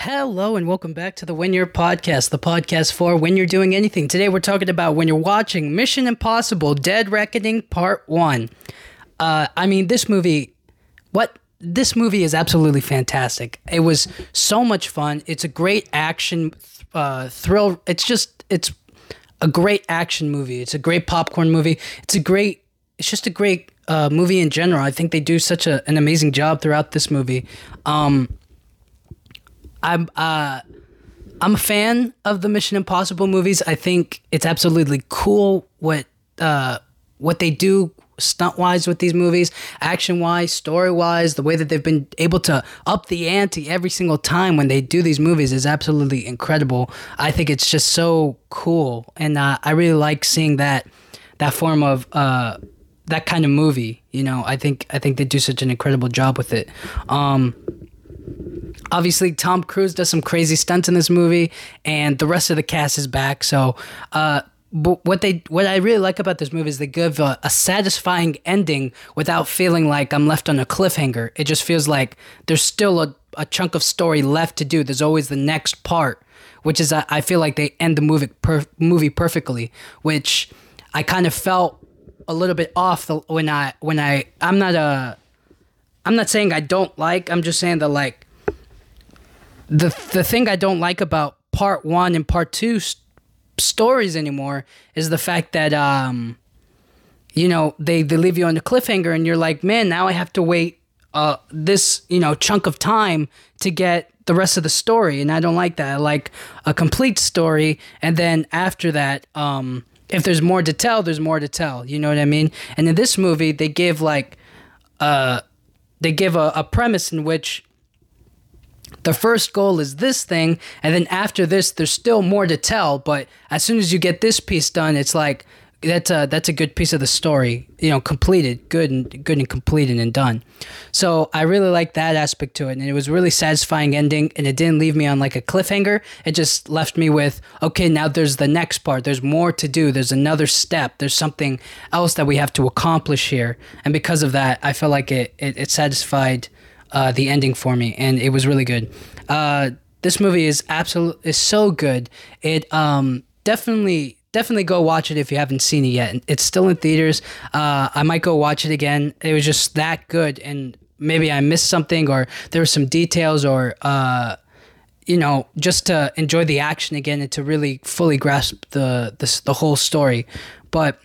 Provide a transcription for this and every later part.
Hello and welcome back to the When You're podcast, the podcast for when you're doing anything. Today we're talking about when you're watching Mission Impossible Dead Reckoning Part 1. Uh, I mean, this movie, what? This movie is absolutely fantastic. It was so much fun. It's a great action uh, thrill. It's just, it's a great action movie. It's a great popcorn movie. It's a great, it's just a great uh, movie in general. I think they do such a, an amazing job throughout this movie. Um, I'm uh I'm a fan of the Mission Impossible movies. I think it's absolutely cool what uh what they do stunt wise with these movies, action wise, story wise, the way that they've been able to up the ante every single time when they do these movies is absolutely incredible. I think it's just so cool, and uh, I really like seeing that that form of uh, that kind of movie. You know, I think I think they do such an incredible job with it. Um, obviously Tom Cruise does some crazy stunts in this movie, and the rest of the cast is back. So, uh, what they what I really like about this movie is they give a, a, satisfying ending without feeling like I'm left on a cliffhanger. It just feels like there's still a, a chunk of story left to do. There's always the next part, which is uh, I feel like they end the movie per, movie perfectly, which I kind of felt a little bit off the, when I when I I'm not a I'm not saying I don't like. I'm just saying that like the the thing I don't like about part one and part two st- stories anymore is the fact that um, you know they they leave you on the cliffhanger and you're like, man, now I have to wait uh this you know chunk of time to get the rest of the story, and I don't like that. I like a complete story, and then after that, um, if there's more to tell, there's more to tell. You know what I mean? And in this movie, they give like uh they give a, a premise in which the first goal is this thing and then after this there's still more to tell but as soon as you get this piece done it's like that's a that's a good piece of the story you know completed good and good and completed and done. So i really like that aspect to it and it was really satisfying ending and it didn't leave me on like a cliffhanger. It just left me with okay now there's the next part. There's more to do. There's another step. There's something else that we have to accomplish here. And because of that i felt like it it, it satisfied uh, the ending for me, and it was really good. Uh, this movie is absolute is so good. It um, definitely definitely go watch it if you haven't seen it yet. It's still in theaters. Uh, I might go watch it again. It was just that good, and maybe I missed something, or there were some details, or uh, you know, just to enjoy the action again and to really fully grasp the the, the whole story. But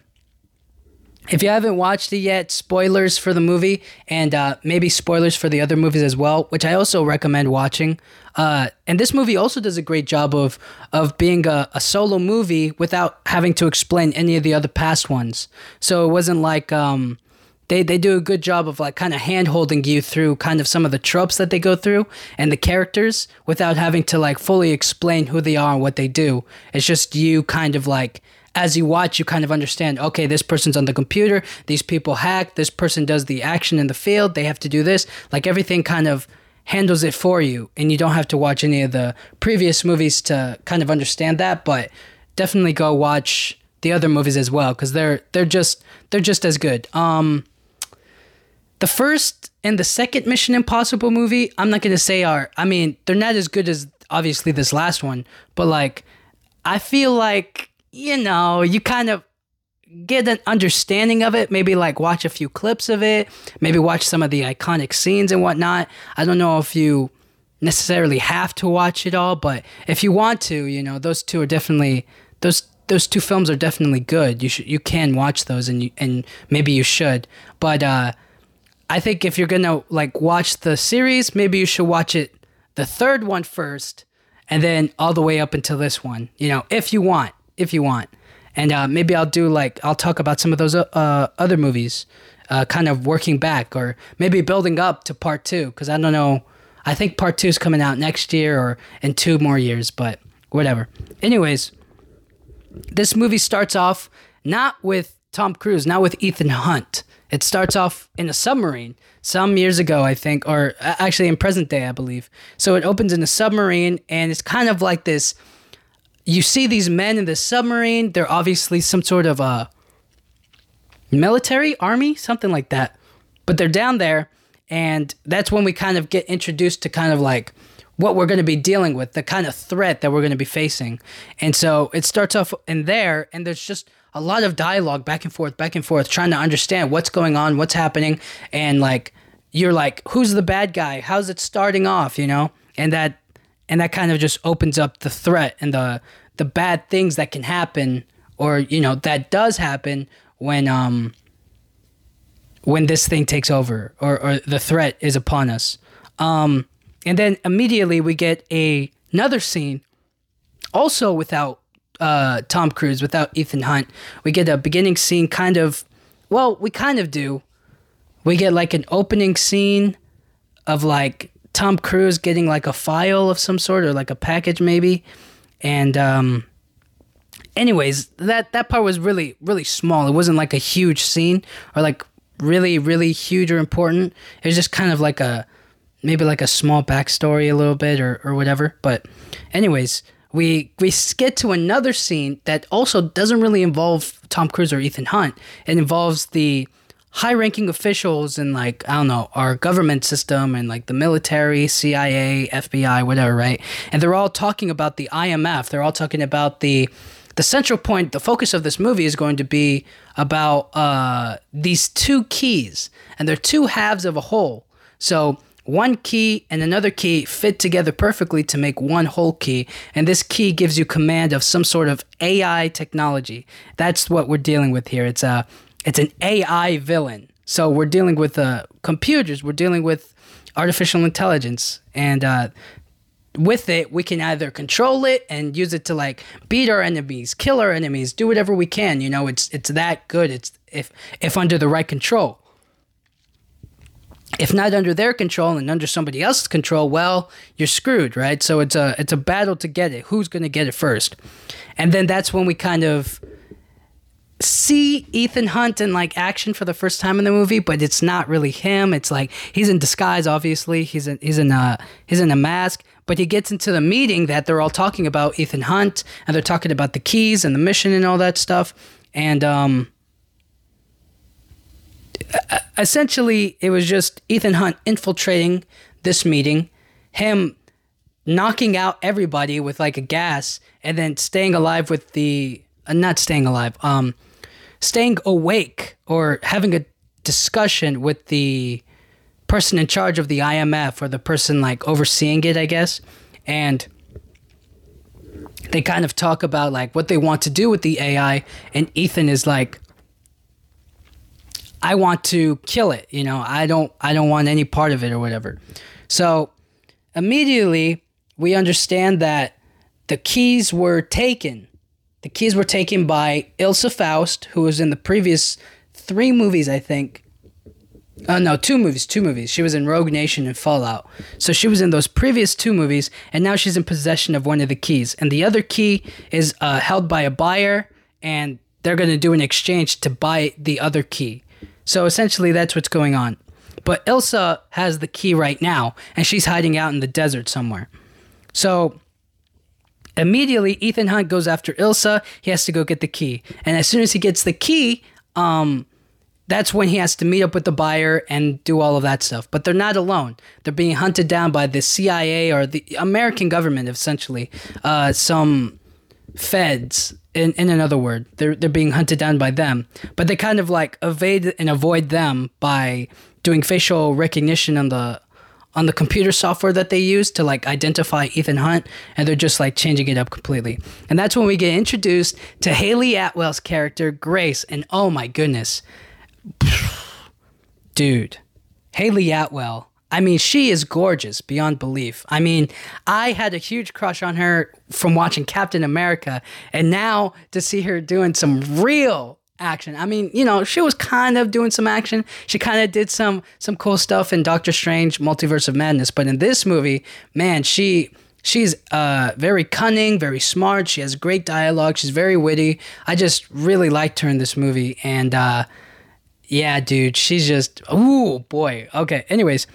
if you haven't watched it yet, spoilers for the movie and uh, maybe spoilers for the other movies as well, which I also recommend watching. Uh, and this movie also does a great job of of being a, a, solo movie without having to explain any of the other past ones. So it wasn't like um, they they do a good job of like kind of hand holding you through kind of some of the tropes that they go through and the characters without having to like fully explain who they are and what they do. It's just you kind of like as you watch, you kind of understand okay, this person's on the computer, these people hack, this person does the action in the field, they have to do this. Like everything kind of handles it for you, and you don't have to watch any of the previous movies to kind of understand that. But definitely go watch the other movies as well because they're they're just they're just as good. Um, the first and the second Mission Impossible movie, I'm not gonna say are. I mean, they're not as good as obviously this last one, but like, I feel like you know, you kind of get an understanding of it. Maybe like watch a few clips of it, maybe watch some of the iconic scenes and whatnot. I don't know if you necessarily have to watch it all, but if you want to, you know, those two are definitely those those two films are definitely good. You should you can watch those and you and maybe you should. But uh I think if you're gonna like watch the series, maybe you should watch it the third one first and then all the way up until this one, you know, if you want if you want. And uh, maybe I'll do like I'll talk about some of those uh, other movies, uh, kind of working back, or maybe building up to part two. Because I don't know, I think part two is coming out next year or in two more years, but whatever. Anyways, this movie starts off not with Tom Cruise, not with Ethan Hunt. It starts off in a submarine some years ago, I think, or actually in present day, I believe. So it opens in a submarine, and it's kind of like this you see these men in the submarine. They're obviously some sort of a military army, something like that. But they're down there, and that's when we kind of get introduced to kind of like what we're going to be dealing with, the kind of threat that we're going to be facing. And so it starts off in there, and there's just a lot of dialogue back and forth, back and forth, trying to understand what's going on, what's happening, and like you're like, who's the bad guy? How's it starting off? You know, and that and that kind of just opens up the threat and the the bad things that can happen, or you know, that does happen when um when this thing takes over or, or the threat is upon us. Um, and then immediately we get a another scene, also without uh, Tom Cruise, without Ethan Hunt. We get a beginning scene, kind of. Well, we kind of do. We get like an opening scene of like Tom Cruise getting like a file of some sort or like a package maybe, and um, anyways, that that part was really really small. It wasn't like a huge scene or like really really huge or important. It was just kind of like a maybe like a small backstory a little bit or, or whatever. But anyways, we we skip to another scene that also doesn't really involve Tom Cruise or Ethan Hunt. It involves the high-ranking officials in like I don't know our government system and like the military, CIA, FBI, whatever, right? And they're all talking about the IMF. They're all talking about the the central point, the focus of this movie is going to be about uh, these two keys, and they're two halves of a whole. So one key and another key fit together perfectly to make one whole key, and this key gives you command of some sort of AI technology. That's what we're dealing with here. It's a it's an AI villain. So we're dealing with uh, computers. We're dealing with artificial intelligence, and uh, with it, we can either control it and use it to like beat our enemies, kill our enemies, do whatever we can. You know, it's it's that good. It's if if under the right control if not under their control and under somebody else's control, well, you're screwed, right? So it's a it's a battle to get it. Who's going to get it first? And then that's when we kind of see Ethan Hunt in like action for the first time in the movie, but it's not really him. It's like he's in disguise. Obviously, he's in he's in a he's in a mask. But he gets into the meeting that they're all talking about Ethan Hunt, and they're talking about the keys and the mission and all that stuff. And um, essentially, it was just Ethan Hunt infiltrating this meeting, him knocking out everybody with like a gas, and then staying alive with the uh, not staying alive, um, staying awake or having a discussion with the person in charge of the IMF or the person like overseeing it, I guess, and they kind of talk about like what they want to do with the AI, and Ethan is like, I want to kill it. You know, I don't I don't want any part of it or whatever. So immediately we understand that the keys were taken. The keys were taken by Ilsa Faust, who was in the previous three movies, I think. Uh, no, two movies, two movies. She was in Rogue Nation and Fallout. So she was in those previous two movies, and now she's in possession of one of the keys. And the other key is uh, held by a buyer, and they're going to do an exchange to buy the other key. So essentially, that's what's going on. But Ilsa has the key right now, and she's hiding out in the desert somewhere. So immediately, Ethan Hunt goes after Ilsa. He has to go get the key, and as soon as he gets the key, um, that's when he has to meet up with the buyer and do all of that stuff. But they're not alone. They're being hunted down by the CIA or the American government, essentially. Uh, some feds in, in another word they're, they're being hunted down by them but they kind of like evade and avoid them by doing facial recognition on the on the computer software that they use to like identify Ethan Hunt and they're just like changing it up completely. And that's when we get introduced to Hayley Atwell's character Grace and oh my goodness. Dude. Hayley Atwell I mean, she is gorgeous beyond belief. I mean, I had a huge crush on her from watching Captain America, and now to see her doing some real action. I mean, you know, she was kind of doing some action. She kind of did some some cool stuff in Doctor Strange: Multiverse of Madness, but in this movie, man, she she's uh, very cunning, very smart. She has great dialogue. She's very witty. I just really liked her in this movie, and uh, yeah, dude, she's just oh boy. Okay, anyways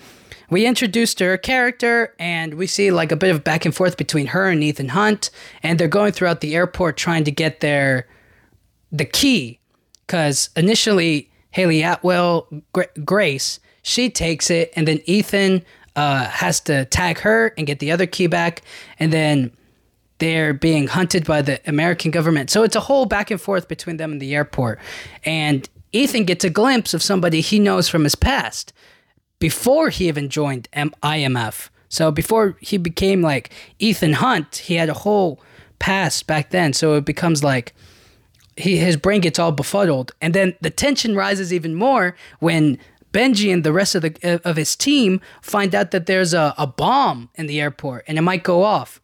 we introduced her character and we see like a bit of back and forth between her and Ethan Hunt and they're going throughout the airport trying to get their the key cuz initially Hayley Atwell Grace she takes it and then Ethan uh, has to tag her and get the other key back, and then they're being hunted by the American government. So it's a whole back and forth between them and the airport. And Ethan gets a glimpse of somebody he knows from his past before he even joined M- IMF. So before he became like Ethan Hunt, he had a whole past back then. So it becomes like he his brain gets all befuddled, and then the tension rises even more when Benji and the rest of the of his team find out that there's a, a bomb in the airport and it might go off.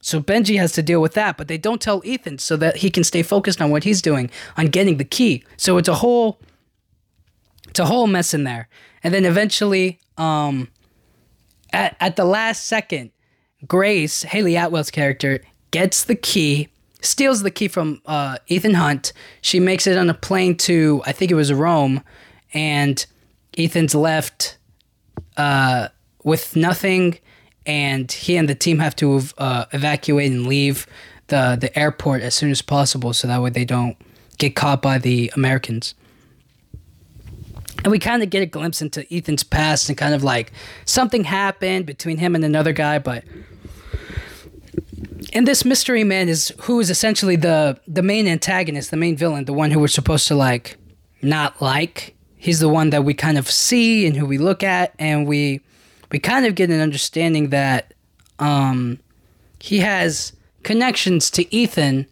So Benji has to deal with that, but they don't tell Ethan so that he can stay focused on what he's doing, on getting the key. So it's a whole it's a whole mess in there. And then eventually, um at, at the last second, Grace, Hayley Atwell's character, gets the key, steals the key from uh, Ethan Hunt. She makes it on a plane to, I think it was Rome, and Ethan's left uh, with nothing, and he and the team have to uh, evacuate and leave the the airport as soon as possible, so that way they don't get caught by the Americans. And we kind of get a glimpse into Ethan's past and kind of like something happened between him and another guy, but and this mystery man is who is essentially the the main antagonist, the main villain, the one who we're supposed to like not like. He's the one that we kind of see and who we look at, and we we kind of get an understanding that um, he has connections to Ethan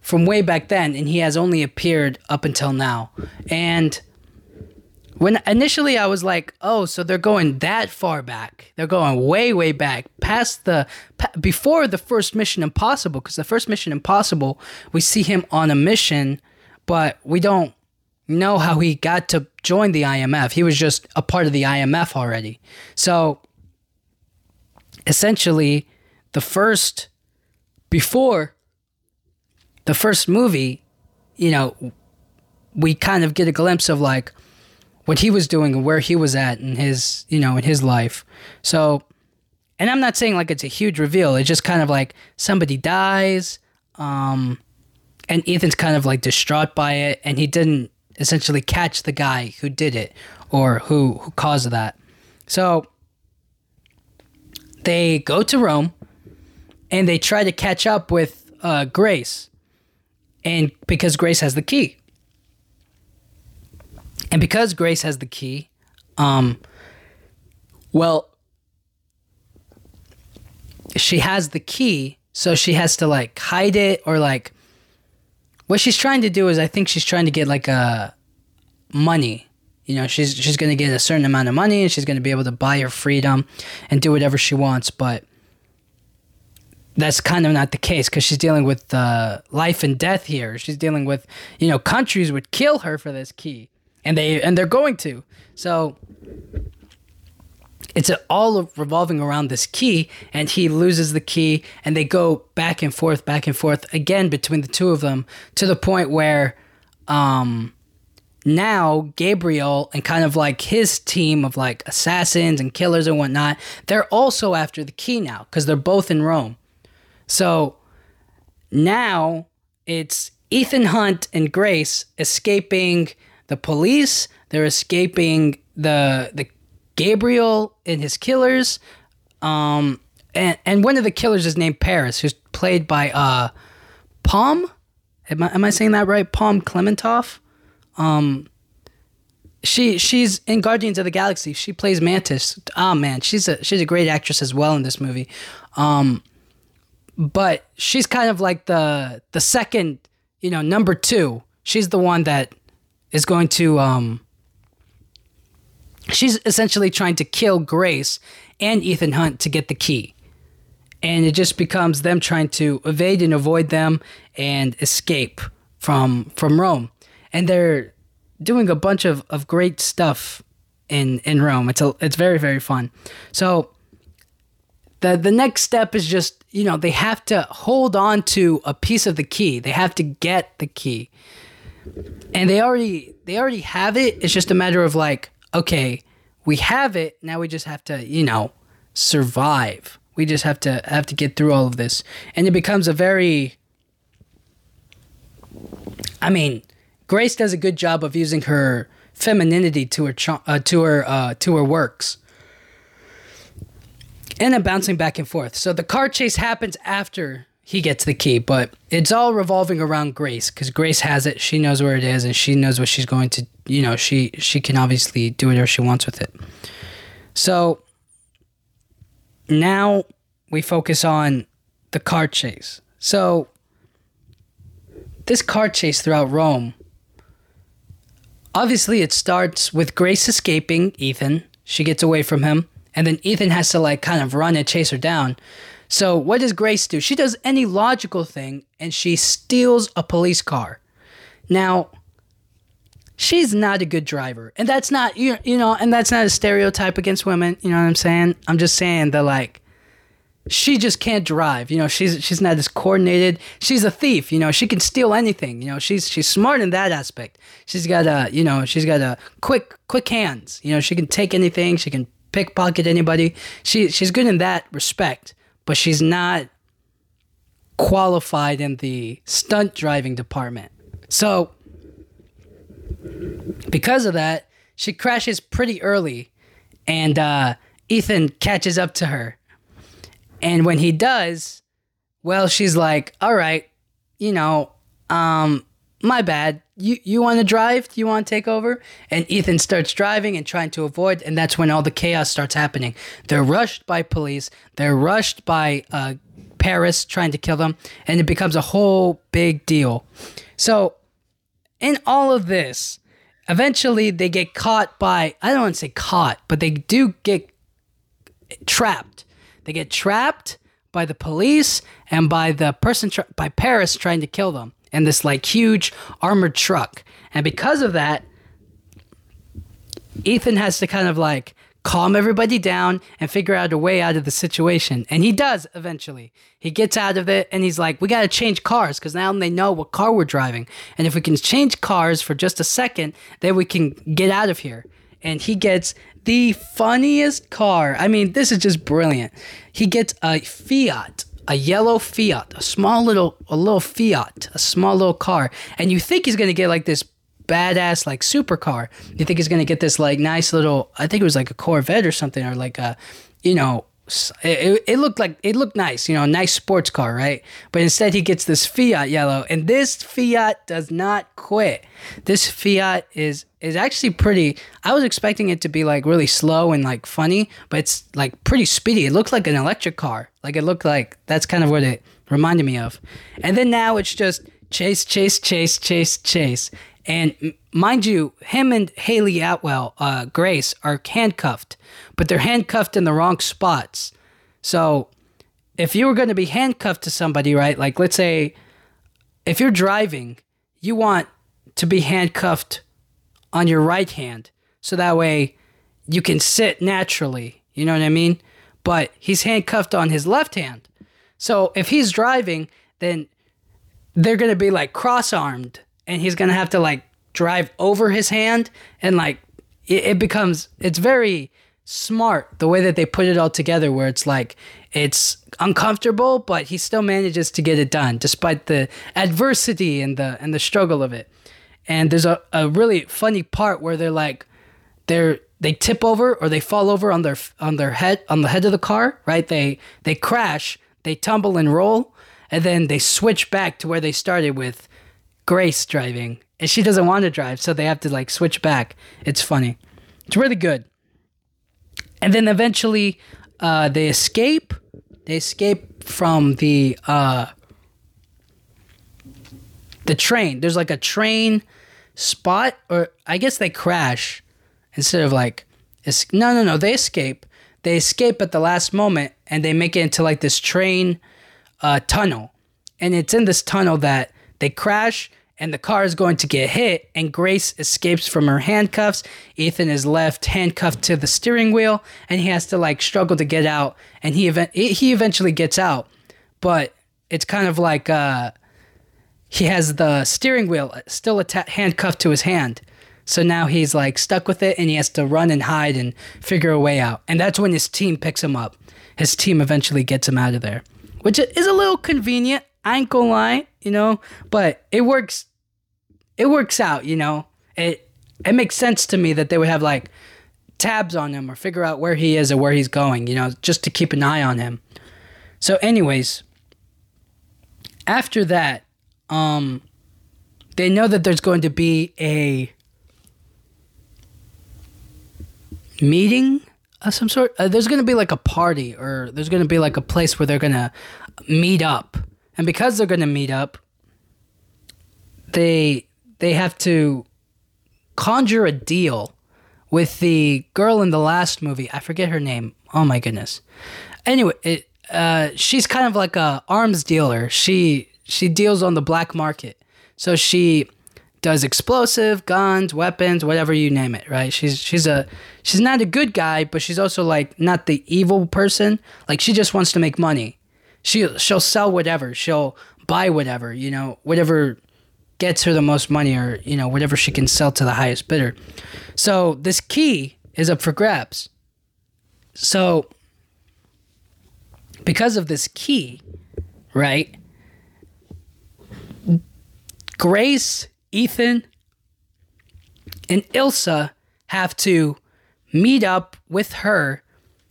from way back then, and he has only appeared up until now. And when initially I was like, oh, so they're going that far back. They're going way, way back past the before the first Mission Impossible. Because the first Mission Impossible, we see him on a mission, but we don't know how he got to join the IMF. He was just a part of the IMF already. So essentially, the first before the first movie, you know, we kind of get a glimpse of like what he was doing and where he was at in his, you know, in his life. So, and I'm not saying like it's a huge reveal. It's just kind of like somebody dies, um, and Ethan's kind of like distraught by it, and he didn't essentially catch the guy who did it or who who caused that. So they go to Rome, and they try to catch up with uh, Grace, and because Grace has the key. And because Grace has the key, um, well, she has the key, so she has to like hide it or like what she's trying to do is I think she's trying to get like a money. You know, she's she's gonna get a certain amount of money and she's gonna be able to buy her freedom and do whatever she wants, but that's kind of not the case because she's dealing with uh, life and death here. She's dealing with, you know, countries would kill her for this key and they and they're going to. So it's all revolving around this key, and he loses the key, and they go back and forth, back and forth again between the two of them to the point where, um, now Gabriel and kind of like his team of like assassins and killers and whatnot, they're also after the key now because they're both in Rome. So now it's Ethan Hunt and Grace escaping the police. They're escaping the the Gabriel and his killers. Um, and and one of the killers is named Paris, who's played by uh, Pom. Am I, am I saying that right? Pom Klementieff. Um, she she's in Guardians of the Galaxy. She plays Mantis. Oh man, she's a she's a great actress as well in this movie. Um, but she's kind of like the the second, you know, number two. She's the one that is going to um she's essentially trying to kill Grace and Ethan Hunt to get the key. And it just becomes them trying to evade and avoid them and escape from from Rome. And they're doing a bunch of, of great stuff in in Rome. It's a, it's very very fun. So the the next step is just, you know, they have to hold on to a piece of the key. They have to get the key and they already they already have it. It's just a matter of like, okay, we have it. Now we just have to, you know, survive. We just have to have to get through all of this, and it becomes a very. I mean, Grace does a good job of using her femininity to her uh, to her uh, to her works. and then bouncing back and forth. So the car chase happens after he gets the key, but it's all revolving around Grace because Grace has it. She knows where it is, and she knows what she's going to. You know, she she can obviously do whatever she wants with it. So now we focus on the car chase. So this car chase throughout Rome. Obviously, it starts with Grace escaping Ethan. She gets away from him, and then Ethan has to like kind of run and chase her down. So, what does Grace do? She does any logical thing and she steals a police car. Now, she's not a good driver. And that's not you, know, and that's not a stereotype against women, you know what I'm saying? I'm just saying that like she just can't drive. You know, she's she's not as coordinated. She's a thief. You know, she can steal anything. You know, she's she's smart in that aspect. She's got a you know she's got a quick quick hands. You know, she can take anything. She can pickpocket anybody. She she's good in that respect but she's not qualified in the stunt driving department. So, because of that, she crashes pretty early, and uh, Ethan catches up to her. And when he does, well, she's like, "All right, you know, um, my bad you you want to drive? Do you want to take over? And Ethan starts driving and trying to avoid, and that's when all the chaos starts happening. They're rushed by police. They're rushed by uh, Paris trying to kill them, and it becomes a whole big deal. So, in all of this, eventually they get caught by I don't want to say caught, but they do get trapped. They get trapped by the police and by the person tra- by Paris trying to kill them in this like huge armored truck. And because of that, Ethan has to kind of like calm everybody down and figure out a way out of the situation. And he does eventually. He gets out of it and he's like, we got to change cars because now they know what car we're driving. And if we can change cars for just a second, then we can get out of here. And he gets the funniest car. I mean, this is just brilliant. He gets a Fiat a yellow Fiat, a small little a little Fiat, a small little car, and you think he's gonna get like this badass like supercar. You think he's gonna get this like nice little I think it was like a Corvette or something or like a you know it, it looked like it looked nice, you know, a nice sports car, right? But instead, he gets this Fiat yellow, and this Fiat does not quit. This Fiat is is actually pretty. I was expecting it to be like really slow and like funny, but it's like pretty speedy. It looked like an electric car. Like it looked like that's kind of what it reminded me of. And then now it's just chase, chase, chase, chase, chase. And mind you, him and Hayley Atwell, uh, Grace, are handcuffed, but they're handcuffed in the wrong spots. So if you were going to be handcuffed to somebody, right? Like, let's say if you're driving, you want to be handcuffed on your right hand. So that way you can sit naturally. You know what I mean? But he's handcuffed on his left hand. So if he's driving, then they're going to be like cross armed and he's gonna have to like drive over his hand and like it, it becomes it's very smart the way that they put it all together where it's like it's uncomfortable but he still manages to get it done despite the adversity and the and the struggle of it. And there's a, a really funny part where they're like they're they tip over or they fall over on their on their head on the head of the car right? They they crash they tumble and roll and then they switch back to where they started with Grace driving, and she doesn't want to drive, so they have to like switch back. It's funny. It's really good. And then eventually, uh, they escape. They escape from the uh, the train. There's like a train spot, or I guess they crash instead of like. Es- no, no, no. They escape. They escape at the last moment, and they make it into like this train uh, tunnel. And it's in this tunnel that they crash and the car is going to get hit and Grace escapes from her handcuffs. Ethan is left handcuffed to the steering wheel and he has to like struggle to get out and he event- he eventually gets out. But it's kind of like uh he has the steering wheel still atta- handcuffed to his hand. So now he's like stuck with it and he has to run and hide and figure a way out. And that's when his team picks him up. His team eventually gets him out of there, which is a little convenient. I ain't gonna lie, you know, but it works it works out, you know. It it makes sense to me that they would have like tabs on him or figure out where he is or where he's going, you know, just to keep an eye on him. So, anyways, after that, um, they know that there's going to be a meeting of some sort. Uh, there's going to be like a party, or there's going to be like a place where they're going to meet up. And because they're going to meet up, they they have to conjure a deal with the girl in the last movie. I forget her name. Oh my goodness. Anyway, it, uh, she's kind of like a arms dealer. She she deals on the black market. So she does explosive guns, weapons, whatever you name it, right? She's she's a she's not a good guy, but she's also like not the evil person. Like she just wants to make money. She she'll sell whatever. She'll buy whatever, you know, whatever gets her the most money or, you know, whatever she can sell to the highest bidder. So this key is up for grabs. So because of this key, right? Grace, Ethan, and Ilsa have to meet up with her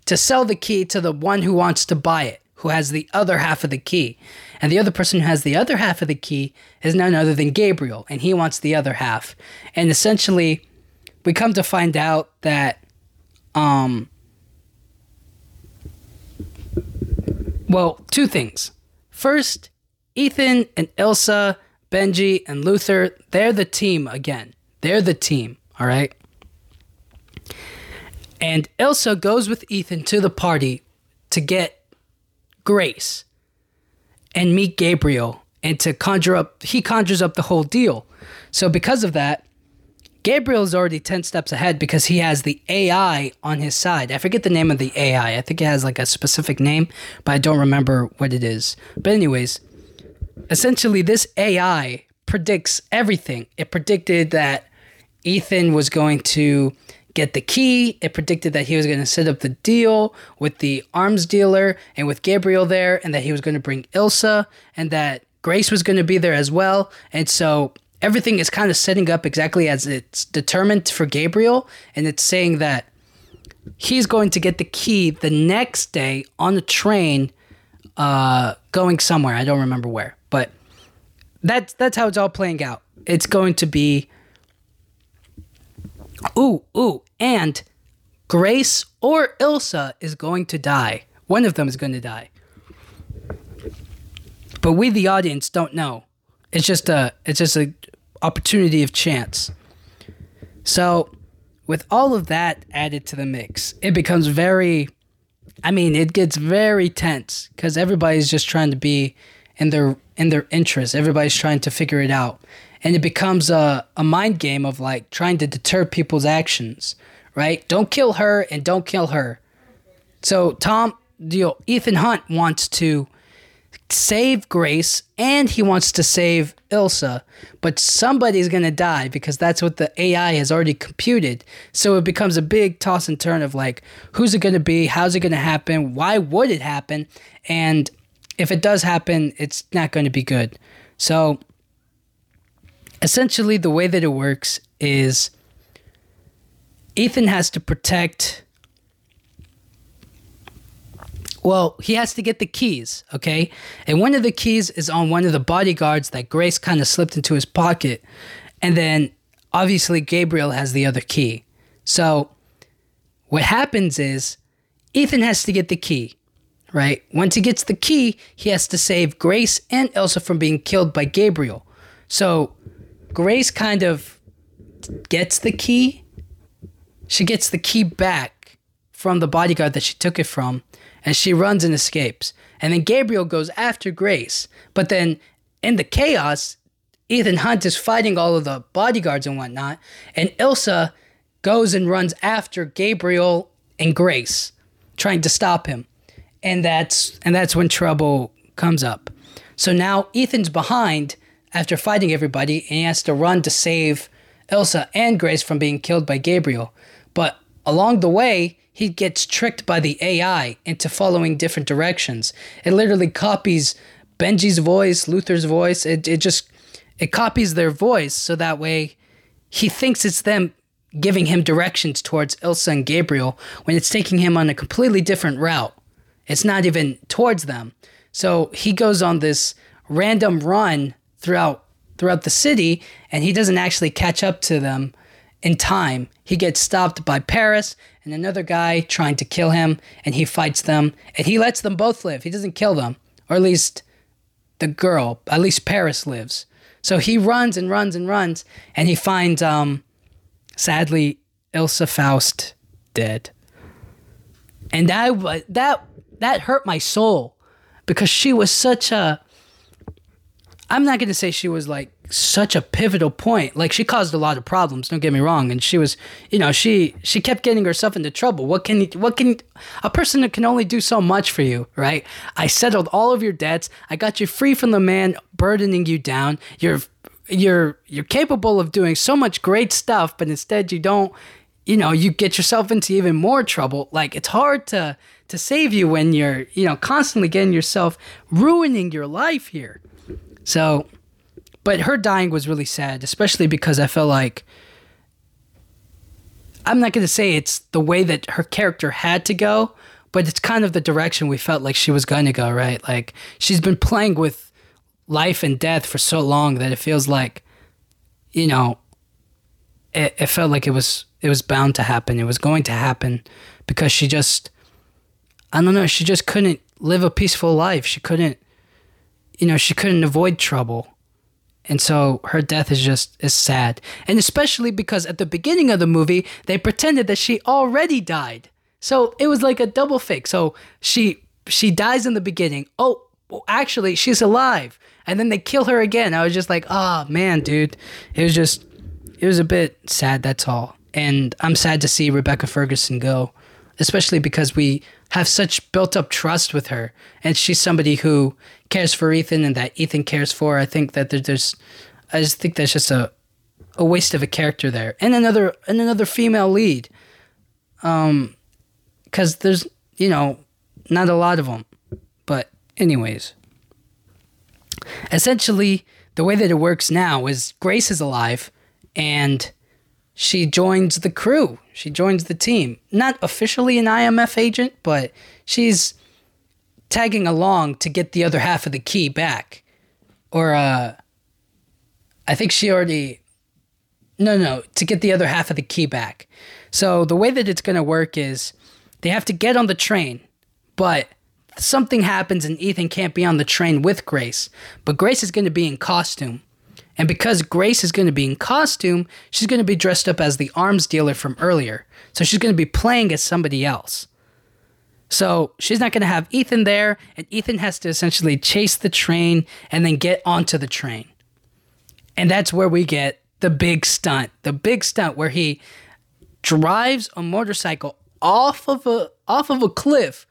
to sell the key to the one who wants to buy it, who has the other half of the key. And the other person who has the other half of the key is none other than Gabriel, and he wants the other half. And essentially, we come to find out that, um, well, two things. First, Ethan and Ilsa, Benji and Luther, they're the team again. They're the team, all right? And Ilsa goes with Ethan to the party to get Grace and meet Gabriel and to conjure up, he conjures up the whole deal. So, because of that, Gabriel is already 10 steps ahead because he has the AI on his side. I forget the name of the AI. I think it has like a specific name, but I don't remember what it is. But, anyways, essentially, this AI predicts everything. It predicted that Ethan was going to get the key. It predicted that he was going to set up the deal with the arms dealer and with Gabriel there, and that he was going to bring Ilsa, and that Grace was going to be there as well. And so everything is kind of setting up exactly as it's determined for Gabriel, and it's saying that he's going to get the key the next day on the train uh, going somewhere. I don't remember where, but that's that's how it's all playing out. It's going to be ooh ooh, and Grace or Ilsa is going to die. One of them is going to die, but we, the audience, don't know. It's just a it's just a opportunity of chance. So, with all of that added to the mix, it becomes very I mean, it gets very tense cuz everybody's just trying to be in their in their interest. Everybody's trying to figure it out. And it becomes a, a mind game of like trying to deter people's actions, right? Don't kill her and don't kill her. So Tom, you know, Ethan Hunt wants to save Grace and he wants to save Ilsa, but somebody's going to die because that's what the AI has already computed. So it becomes a big toss and turn of like, who's it going to be? How's it going to happen? Why would it happen? And if it does happen, it's not going to be good. So essentially, the way that it works is Ethan has to protect. Well, he has to get the keys, okay? And one of the keys is on one of the bodyguards that Grace kind of slipped into his pocket. And then obviously Gabriel has the other key. So what happens is Ethan has to get the key right? Once he gets the key, he has to save Grace and Elsa from being killed by Gabriel. So Grace kind of gets the key. She gets the key back from the bodyguard that she took it from, and she runs and escapes. And then Gabriel goes after Grace. But then in the chaos, Ethan Hunt is fighting all of the bodyguards and whatnot, and Ilsa goes and runs after Gabriel and Grace, trying to stop him and that's and that's when trouble comes up. So now Ethan's behind after fighting everybody, and he has to run to save Elsa and Grace from being killed by Gabriel. But along the way, he gets tricked by the AI into following different directions. It literally copies Benji's voice, Luther's voice. It, it just it copies their voice so that way he thinks it's them giving him directions towards Elsa and Gabriel when it's taking him on a completely different route. It's not even towards them. So he goes on this random run throughout throughout the city and he doesn't actually catch up to them in time. He gets stopped by Paris and another guy trying to kill him and he fights them and he lets them both live. He doesn't kill them. Or at least the girl, at least Paris lives. So he runs and runs and runs and he finds um sadly Ilsa Faust dead. And that that that hurt my soul because she was such a I'm not going to say she was like such a pivotal point. Like she caused a lot of problems, don't get me wrong, and she was, you know, she she kept getting herself into trouble. What can what can a person that can only do so much for you, right? I settled all of your debts. I got you free from the man burdening you down. You're you're you're capable of doing so much great stuff, but instead you don't, you know, you get yourself into even more trouble. Like it's hard to to save you when you're, you know, constantly getting yourself ruining your life here. So, but her dying was really sad, especially because I felt like I'm not going to say it's the way that her character had to go, but it's kind of the direction we felt like she was going to go, right? Like she's been playing with life and death for so long that it feels like, you know, it, it felt like it was it was bound to happen. It was going to happen because she just I don't know, she just couldn't live a peaceful life. She couldn't you know, she couldn't avoid trouble. And so her death is just is sad. And especially because at the beginning of the movie, they pretended that she already died. So it was like a double fake. So she she dies in the beginning. Oh, well, actually, she's alive. And then they kill her again. I was just like, oh man, dude. It was just it was a bit sad, that's all. And I'm sad to see Rebecca Ferguson go, especially because we have such built up trust with her. And she's somebody who cares for Ethan and that Ethan cares for. I think that there's, I just think that's just a, a waste of a character there. And another, and another female lead. Um, cause there's, you know, not a lot of them. But anyways, essentially the way that it works now is Grace is alive and she joins the crew. She joins the team. Not officially an IMF agent, but she's tagging along to get the other half of the key back. Or uh I think she already no no, to get the other half of the key back. So the way that it's going to work is they have to get on the train, but something happens and Ethan can't be on the train with Grace, but Grace is going to be in costume. And because Grace is going to be in costume, she's going to be dressed up as the arms dealer from earlier. So she's going to be playing as somebody else. So she's not going to have Ethan there, and Ethan has to essentially chase the train and then get onto the train. And that's where we get the big stunt. The big stunt where he drives a motorcycle off of a off of a cliff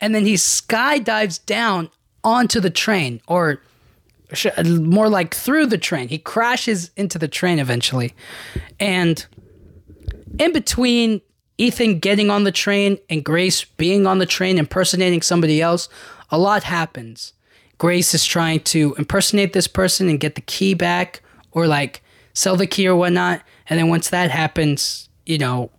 and then he skydives down onto the train or more like through the train. He crashes into the train eventually. And in between Ethan getting on the train and Grace being on the train impersonating somebody else, a lot happens. Grace is trying to impersonate this person and get the key back or like sell the key or whatnot. And then once that happens, you know,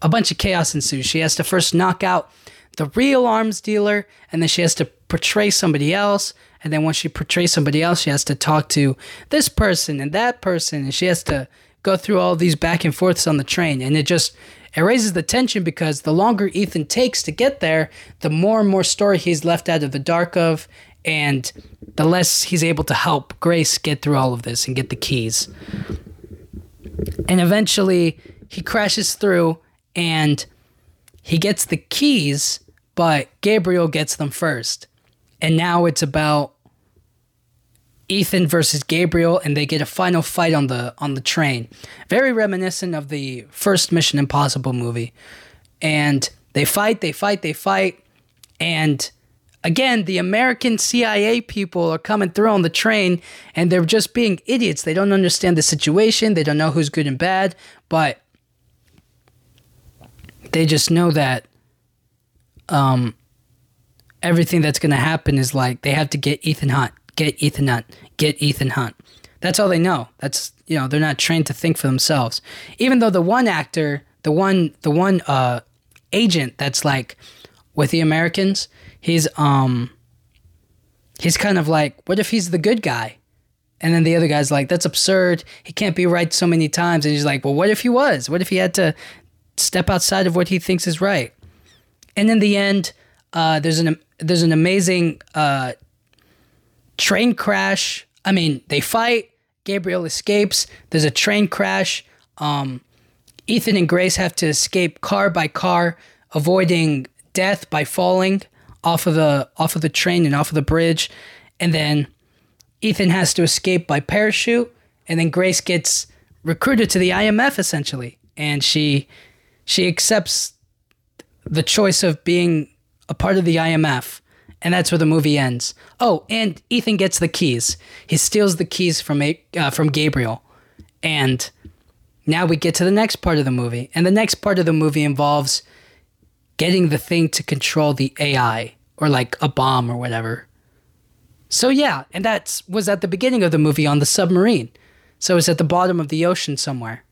a bunch of chaos ensues. She has to first knock out the real arms dealer and then she has to portray somebody else and then once she portrays somebody else, she has to talk to this person and that person, and she has to go through all these back and forths on the train. And it just it raises the tension because the longer Ethan takes to get there, the more and more story he's left out of the dark of, and the less he's able to help Grace get through all of this and get the keys. And eventually he crashes through and he gets the keys, but Gabriel gets them first and now it's about Ethan versus Gabriel, and they get a final fight on the on the train. Very reminiscent of the first Mission Impossible movie. And they fight, they fight, they fight, and again, the American CIA people are coming through on the train, and they're just being idiots. They don't understand the situation. They don't know who's good and bad, but they just know that um, everything that's going to happen is like they have to get Ethan Hunt, get Ethan Hunt, get Ethan Hunt. That's all they know. That's you know they're not trained to think for themselves. Even though the one actor, the one the one uh, agent that's like with the Americans, he's um he's kind of like, what if he's the good guy? And then the other guy's like, that's absurd. He can't be right so many times. And he's like, well, what if he was? What if he had to step outside of what he thinks is right? And in the end, uh, there's an there's an amazing uh, train crash. I mean, they fight. Gabriel escapes. There's a train crash. Um, Ethan and Grace have to escape car by car, avoiding death by falling off of the off of the train and off of the bridge, and then Ethan has to escape by parachute, and then Grace gets recruited to the IMF essentially, and she she accepts the choice of being a part of the IMF, and that's where the movie ends. Oh, and Ethan gets the keys. He steals the keys from uh, from Gabriel, and now we get to the next part of the movie, and the next part of the movie involves getting the thing to control the AI or like a bomb or whatever. So yeah, and that was at the beginning of the movie on the submarine. So it's at the bottom of the ocean somewhere.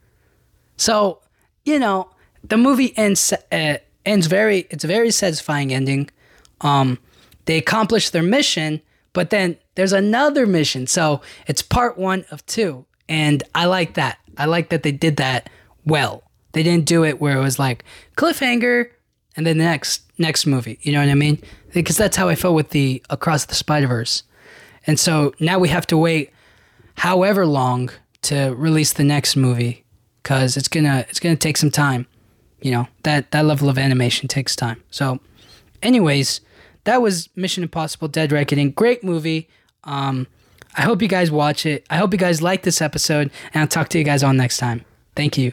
So, you know, the movie ends uh, ends very it's a very satisfying ending. Um they accomplish their mission, but then there's another mission. So, it's part 1 of 2, and I like that. I like that they did that well. They didn't do it where it was like cliffhanger and then the next next movie. You know what I mean? Because that's how I felt with the Across the Spider Verse. And so now we have to wait however long to release the next movie because it's gonna it's gonna take some time. You know that that level of animation takes time. So, anyways, that was Mission Impossible: Dead Reckoning. Great movie. Um, I hope you guys watch it. I hope you guys like this episode, and I'll talk to you guys all next time. Thank you.